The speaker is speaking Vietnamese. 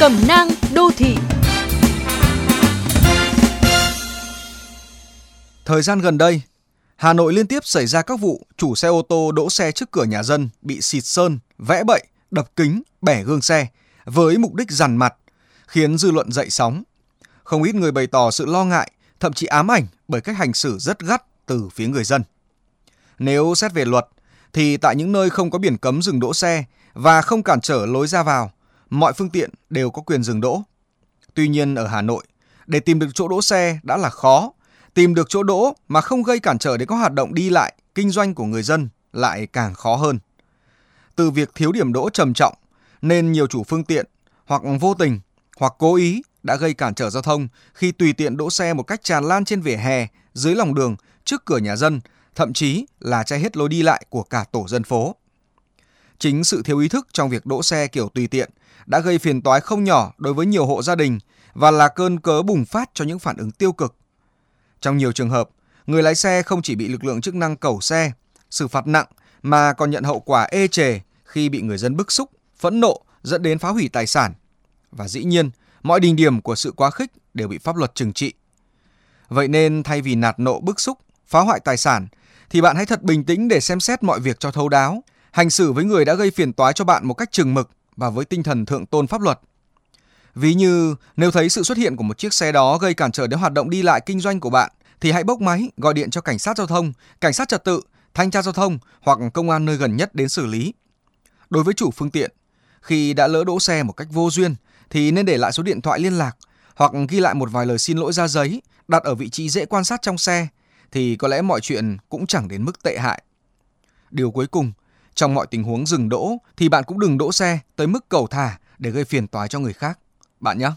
Cẩm nang đô thị Thời gian gần đây, Hà Nội liên tiếp xảy ra các vụ chủ xe ô tô đỗ xe trước cửa nhà dân bị xịt sơn, vẽ bậy, đập kính, bẻ gương xe với mục đích dằn mặt, khiến dư luận dậy sóng. Không ít người bày tỏ sự lo ngại, thậm chí ám ảnh bởi cách hành xử rất gắt từ phía người dân. Nếu xét về luật, thì tại những nơi không có biển cấm dừng đỗ xe và không cản trở lối ra vào, mọi phương tiện đều có quyền dừng đỗ. Tuy nhiên ở Hà Nội, để tìm được chỗ đỗ xe đã là khó, tìm được chỗ đỗ mà không gây cản trở đến các hoạt động đi lại, kinh doanh của người dân lại càng khó hơn. Từ việc thiếu điểm đỗ trầm trọng nên nhiều chủ phương tiện hoặc vô tình hoặc cố ý đã gây cản trở giao thông khi tùy tiện đỗ xe một cách tràn lan trên vỉa hè, dưới lòng đường, trước cửa nhà dân, thậm chí là che hết lối đi lại của cả tổ dân phố. Chính sự thiếu ý thức trong việc đỗ xe kiểu tùy tiện đã gây phiền toái không nhỏ đối với nhiều hộ gia đình và là cơn cớ bùng phát cho những phản ứng tiêu cực. Trong nhiều trường hợp, người lái xe không chỉ bị lực lượng chức năng cẩu xe, xử phạt nặng mà còn nhận hậu quả ê chề khi bị người dân bức xúc, phẫn nộ dẫn đến phá hủy tài sản. Và dĩ nhiên, mọi đình điểm của sự quá khích đều bị pháp luật trừng trị. Vậy nên thay vì nạt nộ bức xúc, phá hoại tài sản, thì bạn hãy thật bình tĩnh để xem xét mọi việc cho thấu đáo, hành xử với người đã gây phiền toái cho bạn một cách chừng mực và với tinh thần thượng tôn pháp luật. Ví như nếu thấy sự xuất hiện của một chiếc xe đó gây cản trở đến hoạt động đi lại kinh doanh của bạn thì hãy bốc máy gọi điện cho cảnh sát giao thông, cảnh sát trật tự, thanh tra giao thông hoặc công an nơi gần nhất đến xử lý. Đối với chủ phương tiện, khi đã lỡ đỗ xe một cách vô duyên thì nên để lại số điện thoại liên lạc hoặc ghi lại một vài lời xin lỗi ra giấy đặt ở vị trí dễ quan sát trong xe thì có lẽ mọi chuyện cũng chẳng đến mức tệ hại. Điều cuối cùng, trong mọi tình huống dừng đỗ thì bạn cũng đừng đỗ xe tới mức cầu thả để gây phiền toái cho người khác. Bạn nhé.